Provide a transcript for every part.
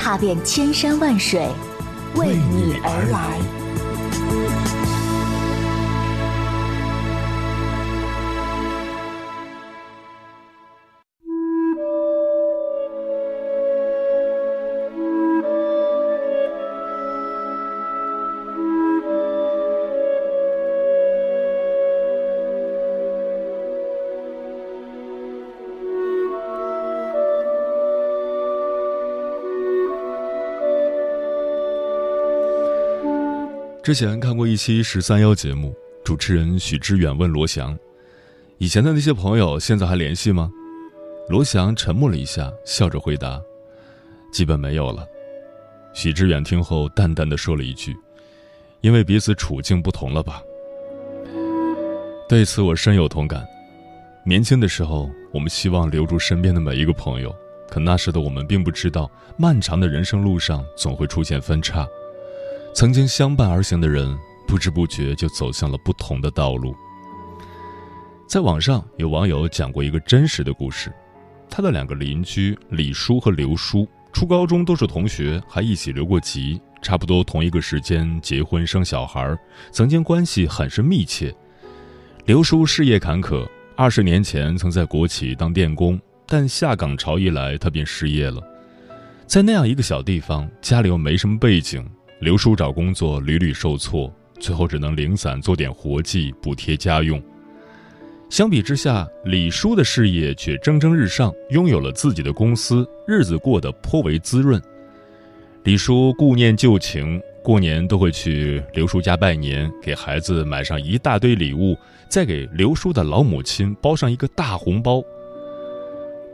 踏遍千山万水，为你而来。之前看过一期十三幺节目，主持人许知远问罗翔：“以前的那些朋友，现在还联系吗？”罗翔沉默了一下，笑着回答：“基本没有了。”许知远听后淡淡的说了一句：“因为彼此处境不同了吧。”对此我深有同感。年轻的时候，我们希望留住身边的每一个朋友，可那时的我们并不知道，漫长的人生路上总会出现分岔。曾经相伴而行的人，不知不觉就走向了不同的道路。在网上有网友讲过一个真实的故事，他的两个邻居李叔和刘叔，初高中都是同学，还一起留过级，差不多同一个时间结婚生小孩，曾经关系很是密切。刘叔事业坎坷，二十年前曾在国企当电工，但下岗潮一来，他便失业了。在那样一个小地方，家里又没什么背景。刘叔找工作屡屡受挫，最后只能零散做点活计补贴家用。相比之下，李叔的事业却蒸蒸日上，拥有了自己的公司，日子过得颇为滋润。李叔顾念旧情，过年都会去刘叔家拜年，给孩子买上一大堆礼物，再给刘叔的老母亲包上一个大红包。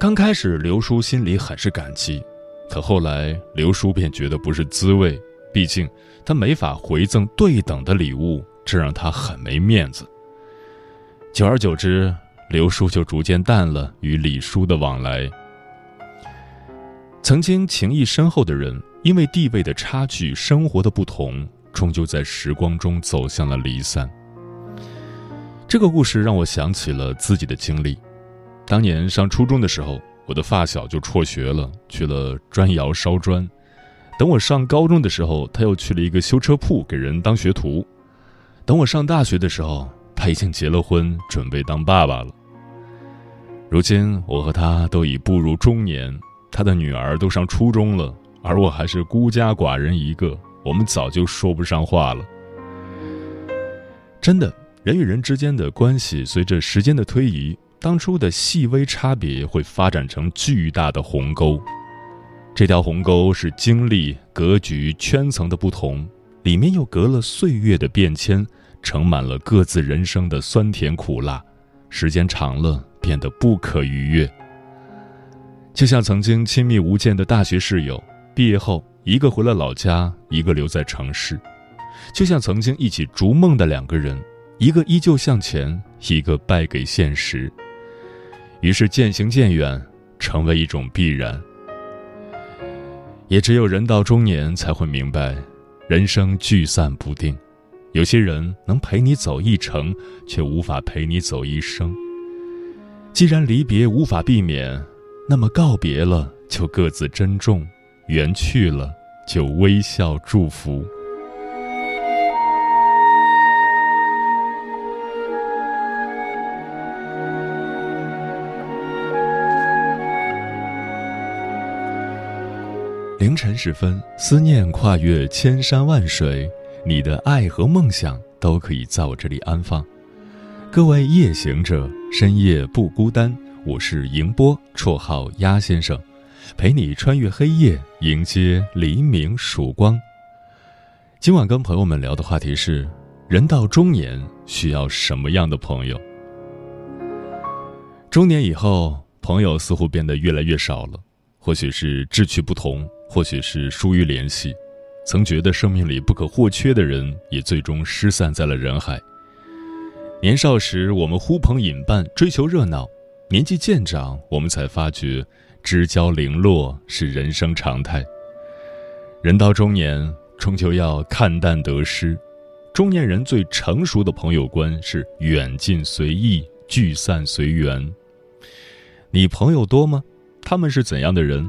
刚开始，刘叔心里很是感激，可后来刘叔便觉得不是滋味。毕竟，他没法回赠对等的礼物，这让他很没面子。久而久之，刘叔就逐渐淡了与李叔的往来。曾经情谊深厚的人，因为地位的差距、生活的不同，终究在时光中走向了离散。这个故事让我想起了自己的经历。当年上初中的时候，我的发小就辍学了，去了砖窑烧砖。等我上高中的时候，他又去了一个修车铺给人当学徒。等我上大学的时候，他已经结了婚，准备当爸爸了。如今我和他都已步入中年，他的女儿都上初中了，而我还是孤家寡人一个。我们早就说不上话了。真的，人与人之间的关系，随着时间的推移，当初的细微差别会发展成巨大的鸿沟。这条鸿沟是经历、格局、圈层的不同，里面又隔了岁月的变迁，盛满了各自人生的酸甜苦辣，时间长了变得不可逾越。就像曾经亲密无间的大学室友，毕业后一个回了老家，一个留在城市；就像曾经一起逐梦的两个人，一个依旧向前，一个败给现实。于是渐行渐远，成为一种必然。也只有人到中年才会明白，人生聚散不定，有些人能陪你走一程，却无法陪你走一生。既然离别无法避免，那么告别了就各自珍重，缘去了就微笑祝福。凌晨时分，思念跨越千山万水，你的爱和梦想都可以在我这里安放。各位夜行者，深夜不孤单。我是迎波，绰号鸭先生，陪你穿越黑夜，迎接黎明曙光。今晚跟朋友们聊的话题是：人到中年需要什么样的朋友？中年以后，朋友似乎变得越来越少了。或许是志趣不同，或许是疏于联系，曾觉得生命里不可或缺的人，也最终失散在了人海。年少时，我们呼朋引伴，追求热闹；年纪渐长，我们才发觉，知交零落是人生常态。人到中年，终究要看淡得失。中年人最成熟的朋友观是远近随意，聚散随缘。你朋友多吗？他们是怎样的人？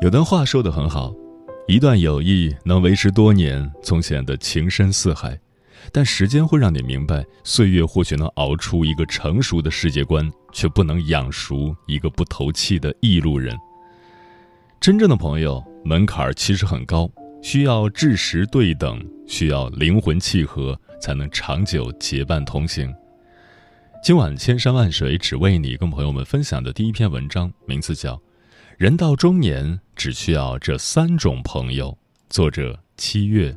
有段话说得很好，一段友谊能维持多年，总显得情深似海；但时间会让你明白，岁月或许能熬出一个成熟的世界观，却不能养熟一个不投气的异路人。真正的朋友门槛其实很高，需要志识对等，需要灵魂契合，才能长久结伴同行。今晚千山万水只为你，跟朋友们分享的第一篇文章，名字叫。人到中年，只需要这三种朋友。作者：七月。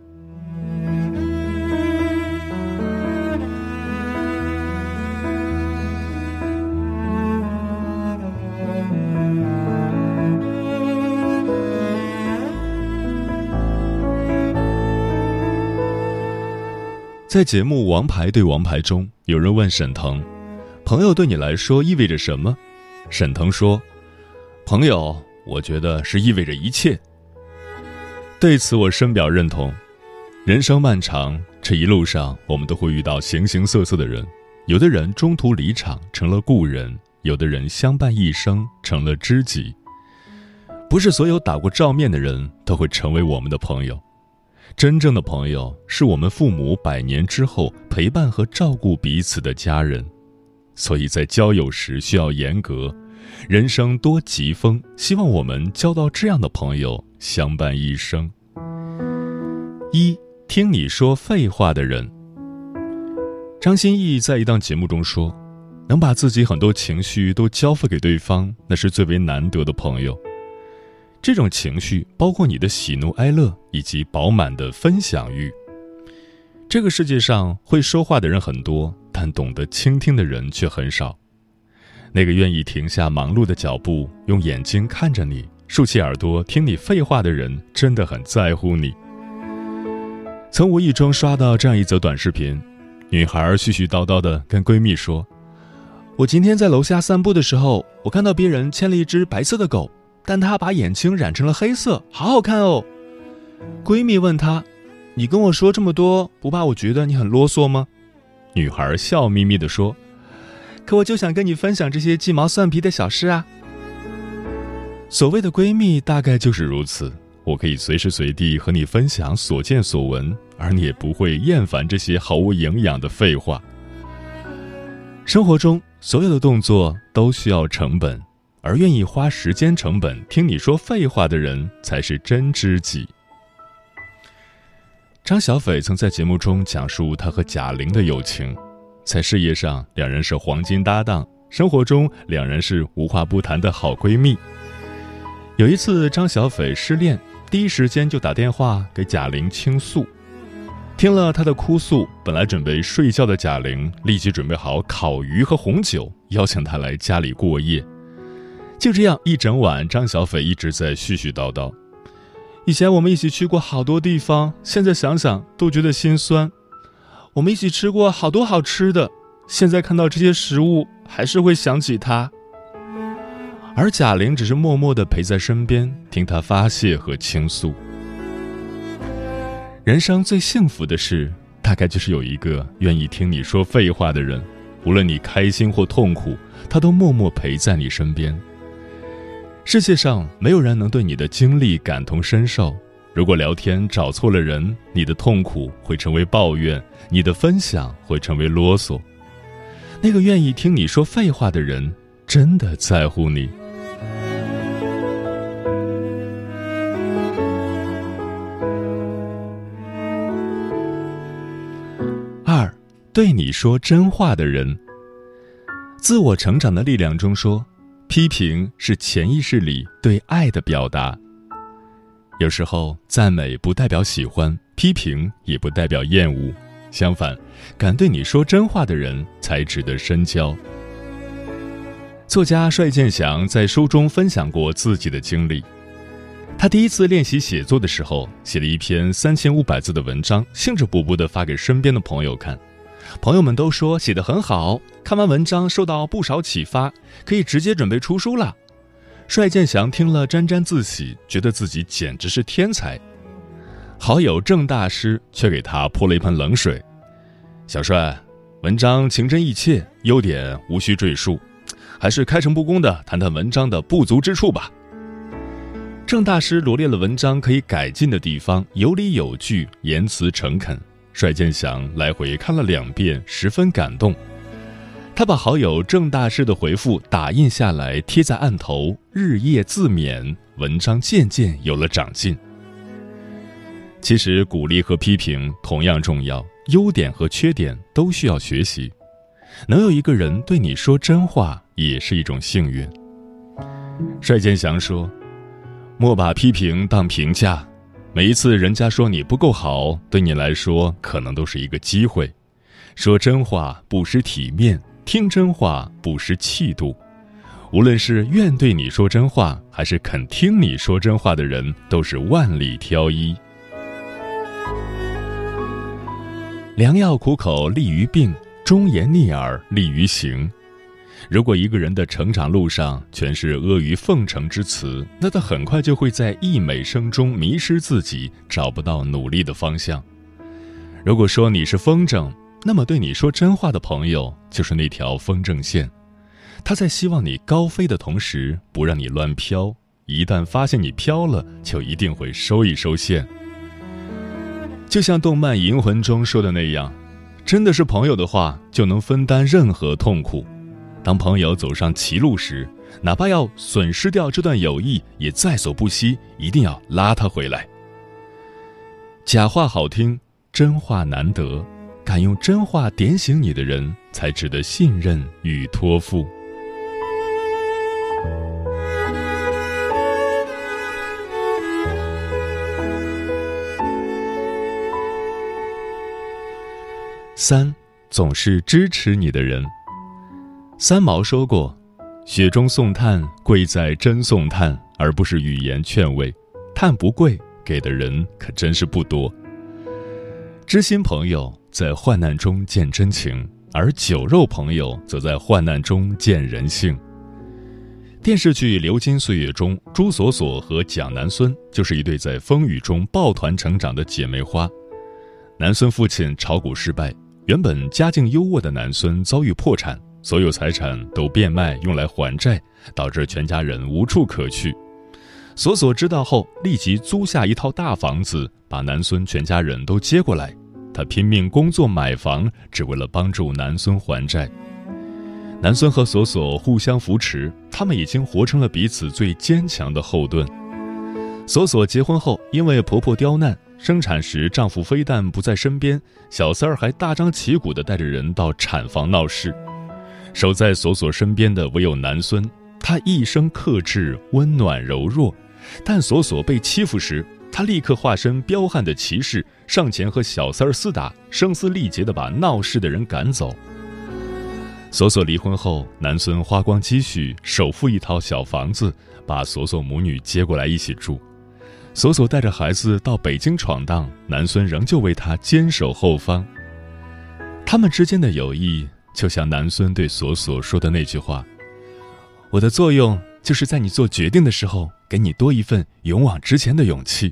在节目《王牌对王牌》中，有人问沈腾：“朋友对你来说意味着什么？”沈腾说。朋友，我觉得是意味着一切。对此，我深表认同。人生漫长，这一路上我们都会遇到形形色色的人，有的人中途离场成了故人，有的人相伴一生成了知己。不是所有打过照面的人都会成为我们的朋友，真正的朋友是我们父母百年之后陪伴和照顾彼此的家人。所以在交友时需要严格。人生多疾风，希望我们交到这样的朋友，相伴一生。一听你说废话的人。张歆艺在一档节目中说：“能把自己很多情绪都交付给对方，那是最为难得的朋友。这种情绪包括你的喜怒哀乐以及饱满的分享欲。这个世界上会说话的人很多，但懂得倾听的人却很少。”那个愿意停下忙碌的脚步，用眼睛看着你，竖起耳朵听你废话的人，真的很在乎你。曾无意中刷到这样一则短视频，女孩絮絮叨叨地跟闺蜜说：“我今天在楼下散步的时候，我看到别人牵了一只白色的狗，但它把眼睛染成了黑色，好好看哦。”闺蜜问她：“你跟我说这么多，不怕我觉得你很啰嗦吗？”女孩笑眯眯地说。可我就想跟你分享这些鸡毛蒜皮的小事啊。所谓的闺蜜大概就是如此，我可以随时随地和你分享所见所闻，而你也不会厌烦这些毫无营养的废话。生活中所有的动作都需要成本，而愿意花时间成本听你说废话的人才是真知己。张小斐曾在节目中讲述她和贾玲的友情。在事业上，两人是黄金搭档；生活中，两人是无话不谈的好闺蜜。有一次，张小斐失恋，第一时间就打电话给贾玲倾诉。听了她的哭诉，本来准备睡觉的贾玲立即准备好烤鱼和红酒，邀请她来家里过夜。就这样一整晚，张小斐一直在絮絮叨叨。以前我们一起去过好多地方，现在想想都觉得心酸。我们一起吃过好多好吃的，现在看到这些食物，还是会想起他。而贾玲只是默默地陪在身边，听他发泄和倾诉。人生最幸福的事，大概就是有一个愿意听你说废话的人，无论你开心或痛苦，他都默默陪在你身边。世界上没有人能对你的经历感同身受。如果聊天找错了人，你的痛苦会成为抱怨，你的分享会成为啰嗦。那个愿意听你说废话的人，真的在乎你。二对你说真话的人，自我成长的力量中说，批评是潜意识里对爱的表达。有时候，赞美不代表喜欢，批评也不代表厌恶。相反，敢对你说真话的人才值得深交。作家帅建祥在书中分享过自己的经历。他第一次练习写作的时候，写了一篇三千五百字的文章，兴致勃勃地发给身边的朋友看。朋友们都说写得很好，看完文章受到不少启发，可以直接准备出书了。帅建祥听了沾沾自喜，觉得自己简直是天才。好友郑大师却给他泼了一盆冷水：“小帅，文章情真意切，优点无需赘述，还是开诚布公的谈谈文章的不足之处吧。”郑大师罗列了文章可以改进的地方，有理有据，言辞诚恳。帅建祥来回看了两遍，十分感动。他把好友郑大师的回复打印下来，贴在案头，日夜自勉，文章渐渐有了长进。其实，鼓励和批评同样重要，优点和缺点都需要学习。能有一个人对你说真话，也是一种幸运。帅建祥说：“莫把批评当评价。”每一次人家说你不够好，对你来说可能都是一个机会。说真话不失体面，听真话不失气度。无论是愿对你说真话，还是肯听你说真话的人，都是万里挑一。良药苦口利于病，忠言逆耳利于行。如果一个人的成长路上全是阿谀奉承之词，那他很快就会在溢美声中迷失自己，找不到努力的方向。如果说你是风筝，那么对你说真话的朋友就是那条风筝线，他在希望你高飞的同时不让你乱飘。一旦发现你飘了，就一定会收一收线。就像动漫《银魂》中说的那样，真的是朋友的话，就能分担任何痛苦。当朋友走上歧路时，哪怕要损失掉这段友谊，也在所不惜，一定要拉他回来。假话好听，真话难得，敢用真话点醒你的人，才值得信任与托付。三，总是支持你的人。三毛说过：“雪中送炭，贵在真送炭，而不是语言劝慰。炭不贵，给的人可真是不多。知心朋友在患难中见真情，而酒肉朋友则在患难中见人性。”电视剧《流金岁月》中，朱锁锁和蒋南孙就是一对在风雨中抱团成长的姐妹花。南孙父亲炒股失败，原本家境优渥的南孙遭遇破产。所有财产都变卖用来还债，导致全家人无处可去。锁锁知道后，立即租下一套大房子，把南孙全家人都接过来。他拼命工作买房，只为了帮助南孙还债。南孙和索索互相扶持，他们已经活成了彼此最坚强的后盾。索索结婚后，因为婆婆刁难，生产时丈夫非但不在身边，小三儿还大张旗鼓地带着人到产房闹事。守在索索身边的唯有南孙，他一生克制、温暖、柔弱，但索索被欺负时，他立刻化身彪悍的骑士，上前和小三儿厮打，声嘶力竭地把闹事的人赶走。索索离婚后，南孙花光积蓄，首付一套小房子，把索索母女接过来一起住。索索带着孩子到北京闯荡，南孙仍旧为他坚守后方。他们之间的友谊，就像南孙对索索说的那句话：“我的作用就是在你做决定的时候，给你多一份勇往直前的勇气。”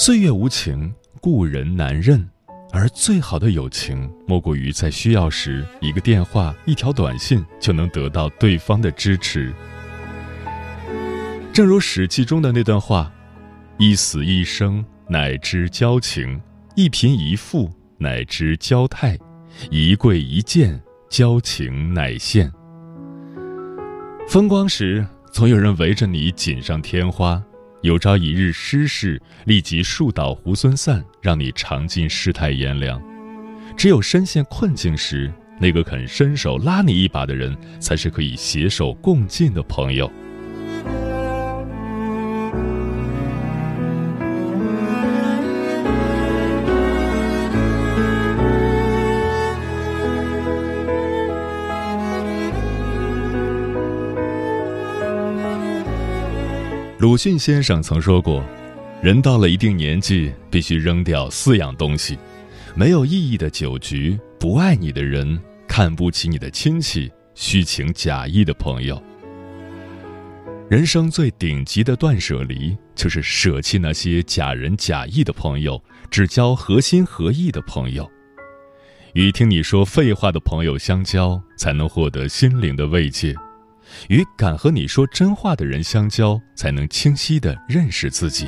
岁月无情，故人难认。而最好的友情，莫过于在需要时，一个电话、一条短信就能得到对方的支持。正如《史记》中的那段话：“一死一生，乃知交情；一贫一富，乃知交态；一贵一贱，交情乃现。”风光时，总有人围着你锦上添花。有朝一日失势，立即树倒猢狲散，让你尝尽世态炎凉。只有深陷困境时，那个肯伸手拉你一把的人，才是可以携手共进的朋友。鲁迅先生曾说过：“人到了一定年纪，必须扔掉四样东西：没有意义的酒局，不爱你的人，看不起你的亲戚，虚情假意的朋友。人生最顶级的断舍离，就是舍弃那些假仁假义的朋友，只交合心合意的朋友。与听你说废话的朋友相交，才能获得心灵的慰藉。”与敢和你说真话的人相交，才能清晰地认识自己；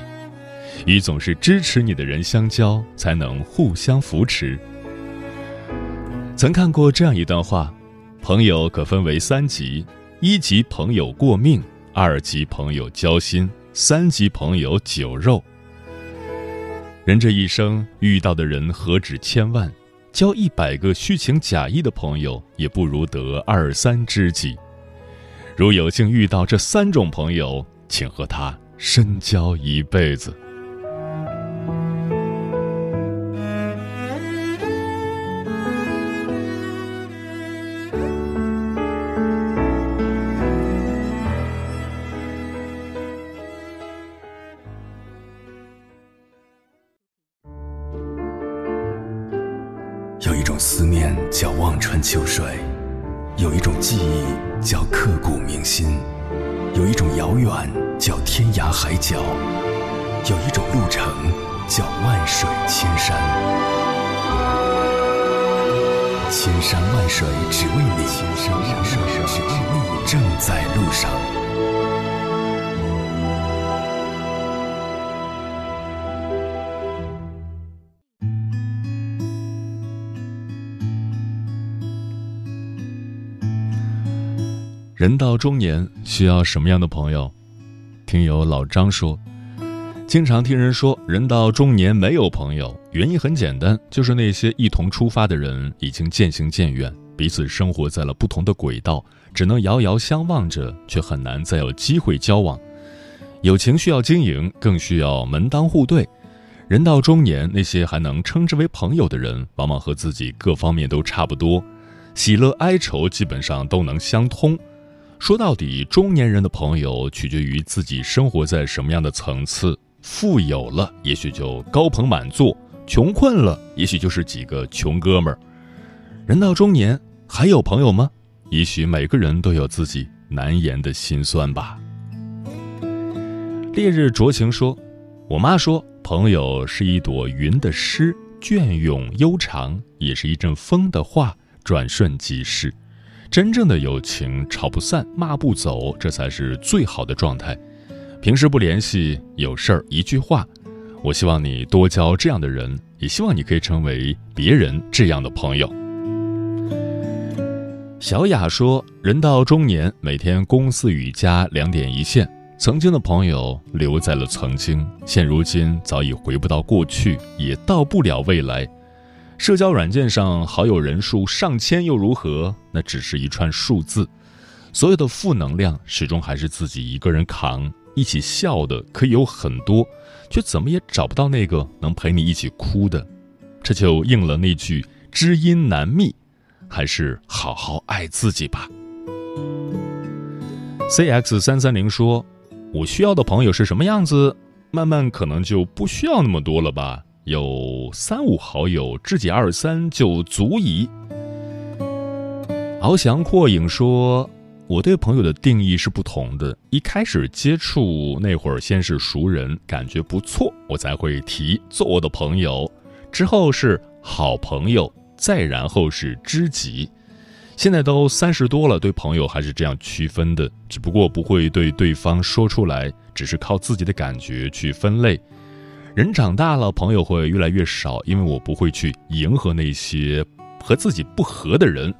与总是支持你的人相交，才能互相扶持。曾看过这样一段话：朋友可分为三级，一级朋友过命，二级朋友交心，三级朋友酒肉。人这一生遇到的人何止千万，交一百个虚情假意的朋友，也不如得二三知己。如有幸遇到这三种朋友，请和他深交一辈子。叫刻骨铭心，有一种遥远叫天涯海角，有一种路程叫万水千山。千山万水只为你，千山万水只为你，正在路上。人到中年需要什么样的朋友？听友老张说，经常听人说人到中年没有朋友，原因很简单，就是那些一同出发的人已经渐行渐远，彼此生活在了不同的轨道，只能遥遥相望着，却很难再有机会交往。友情需要经营，更需要门当户对。人到中年，那些还能称之为朋友的人，往往和自己各方面都差不多，喜乐哀愁基本上都能相通。说到底，中年人的朋友取决于自己生活在什么样的层次。富有了，也许就高朋满座；穷困了，也许就是几个穷哥们儿。人到中年，还有朋友吗？也许每个人都有自己难言的心酸吧。烈日灼情说：“我妈说，朋友是一朵云的诗，隽永悠长；也是一阵风的话，转瞬即逝。”真正的友情，吵不散，骂不走，这才是最好的状态。平时不联系，有事儿一句话。我希望你多交这样的人，也希望你可以成为别人这样的朋友。小雅说：“人到中年，每天公司与家两点一线，曾经的朋友留在了曾经，现如今早已回不到过去，也到不了未来。”社交软件上好友人数上千又如何？那只是一串数字。所有的负能量始终还是自己一个人扛，一起笑的可以有很多，却怎么也找不到那个能陪你一起哭的。这就应了那句“知音难觅”，还是好好爱自己吧。C X 三三零说：“我需要的朋友是什么样子？慢慢可能就不需要那么多了吧。有三五好友，知己二三就足矣。”翱翔阔影说：“我对朋友的定义是不同的。一开始接触那会儿，先是熟人，感觉不错，我才会提做我的朋友。之后是好朋友，再然后是知己。”现在都三十多了，对朋友还是这样区分的，只不过不会对对方说出来，只是靠自己的感觉去分类。人长大了，朋友会越来越少，因为我不会去迎合那些和自己不合的人，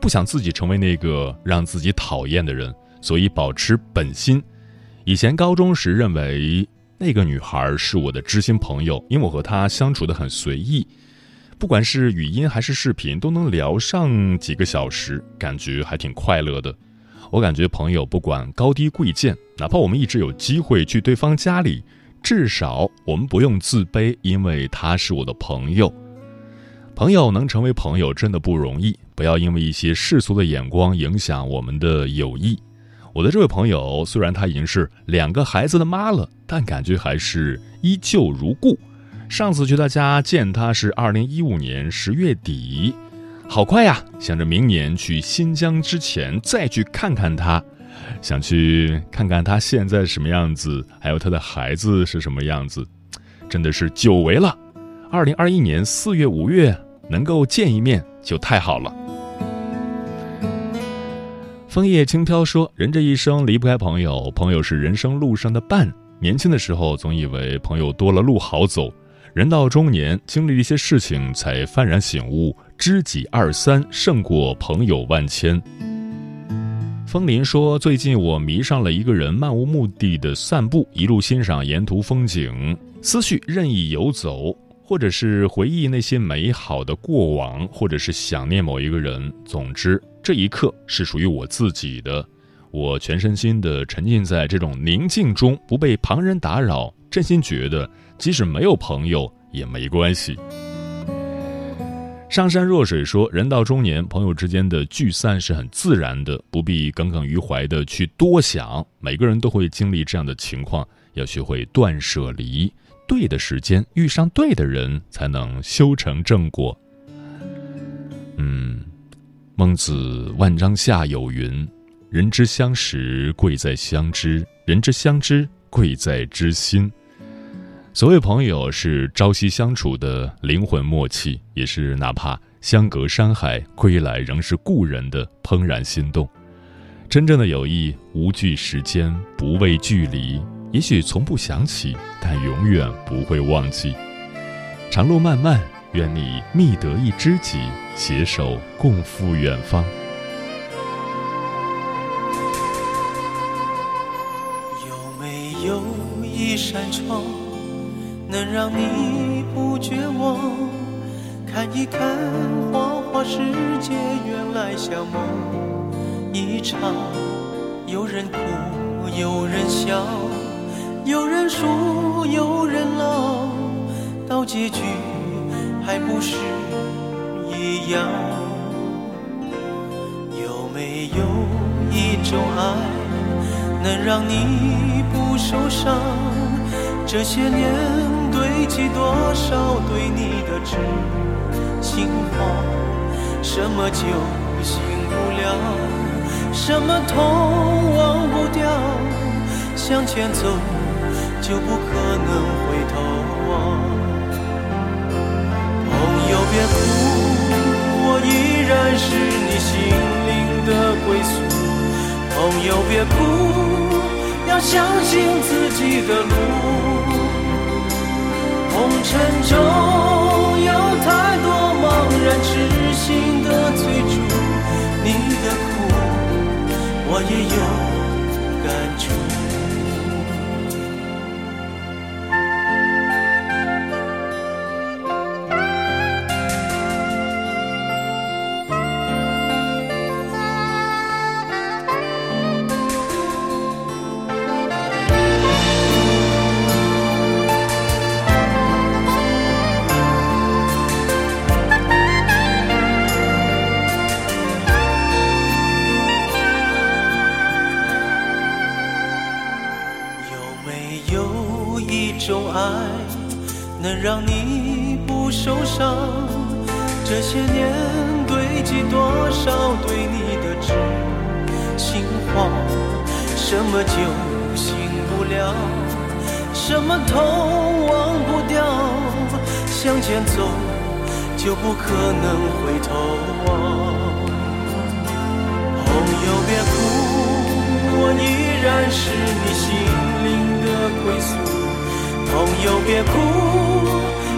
不想自己成为那个让自己讨厌的人，所以保持本心。以前高中时认为那个女孩是我的知心朋友，因为我和她相处的很随意。不管是语音还是视频，都能聊上几个小时，感觉还挺快乐的。我感觉朋友不管高低贵贱，哪怕我们一直有机会去对方家里，至少我们不用自卑，因为他是我的朋友。朋友能成为朋友真的不容易，不要因为一些世俗的眼光影响我们的友谊。我的这位朋友虽然她已经是两个孩子的妈了，但感觉还是依旧如故。上次去他家见他是二零一五年十月底，好快呀！想着明年去新疆之前再去看看他，想去看看他现在什么样子，还有他的孩子是什么样子，真的是久违了。二零二一年四月、五月能够见一面就太好了。枫叶轻飘说：“人这一生离不开朋友，朋友是人生路上的伴。年轻的时候总以为朋友多了路好走。”人到中年，经历一些事情，才幡然醒悟：知己二三胜过朋友万千。风林说：“最近我迷上了一个人，漫无目的的散步，一路欣赏沿途风景，思绪任意游走，或者是回忆那些美好的过往，或者是想念某一个人。总之，这一刻是属于我自己的。我全身心的沉浸在这种宁静中，不被旁人打扰，真心觉得。”即使没有朋友也没关系。上善若水说：“人到中年，朋友之间的聚散是很自然的，不必耿耿于怀的去多想。每个人都会经历这样的情况，要学会断舍离。对的时间遇上对的人，才能修成正果。”嗯，孟子万章下有云：“人之相识，贵在相知；人之相知，贵在知心。”所谓朋友，是朝夕相处的灵魂默契，也是哪怕相隔山海，归来仍是故人的怦然心动。真正的友谊，无惧时间，不畏距离。也许从不想起，但永远不会忘记。长路漫漫，愿你觅得一知己，携手共赴远方。有没有一扇窗？能让你不绝望，看一看花花世界，原来像梦一场。有人哭，有人笑，有人输，有人老，到结局还不是一样？有没有一种爱，能让你不受伤？这些年。堆积多少对你的痴心话？什么酒醒不了，什么痛忘不掉。向前走就不可能回头望。朋友别哭，我依然是你心灵的归宿。朋友别哭，要相信自己的路。红尘中有太多茫然痴心的追逐，你的苦我也有。向前走就不可能回头望。朋友别哭，我依然是你心灵的归宿。朋友别哭，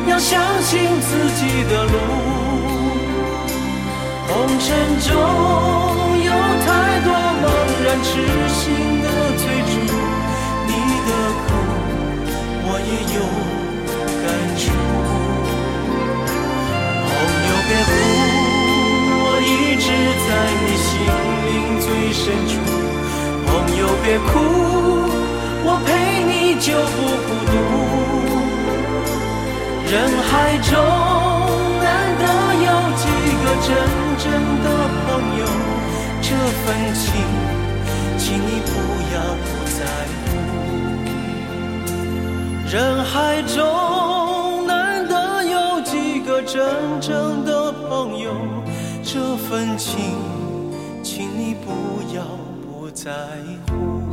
要相信自己的路。红尘中有太多茫然痴心的追逐，你的苦我也有感触。朋友别哭，我一直在你心灵最深处。朋友别哭，我陪你就不孤独。人海中难得有几个真。正的朋友，这份情，请你不要不在乎。人海中真正的朋友，这份情，请你不要不在乎。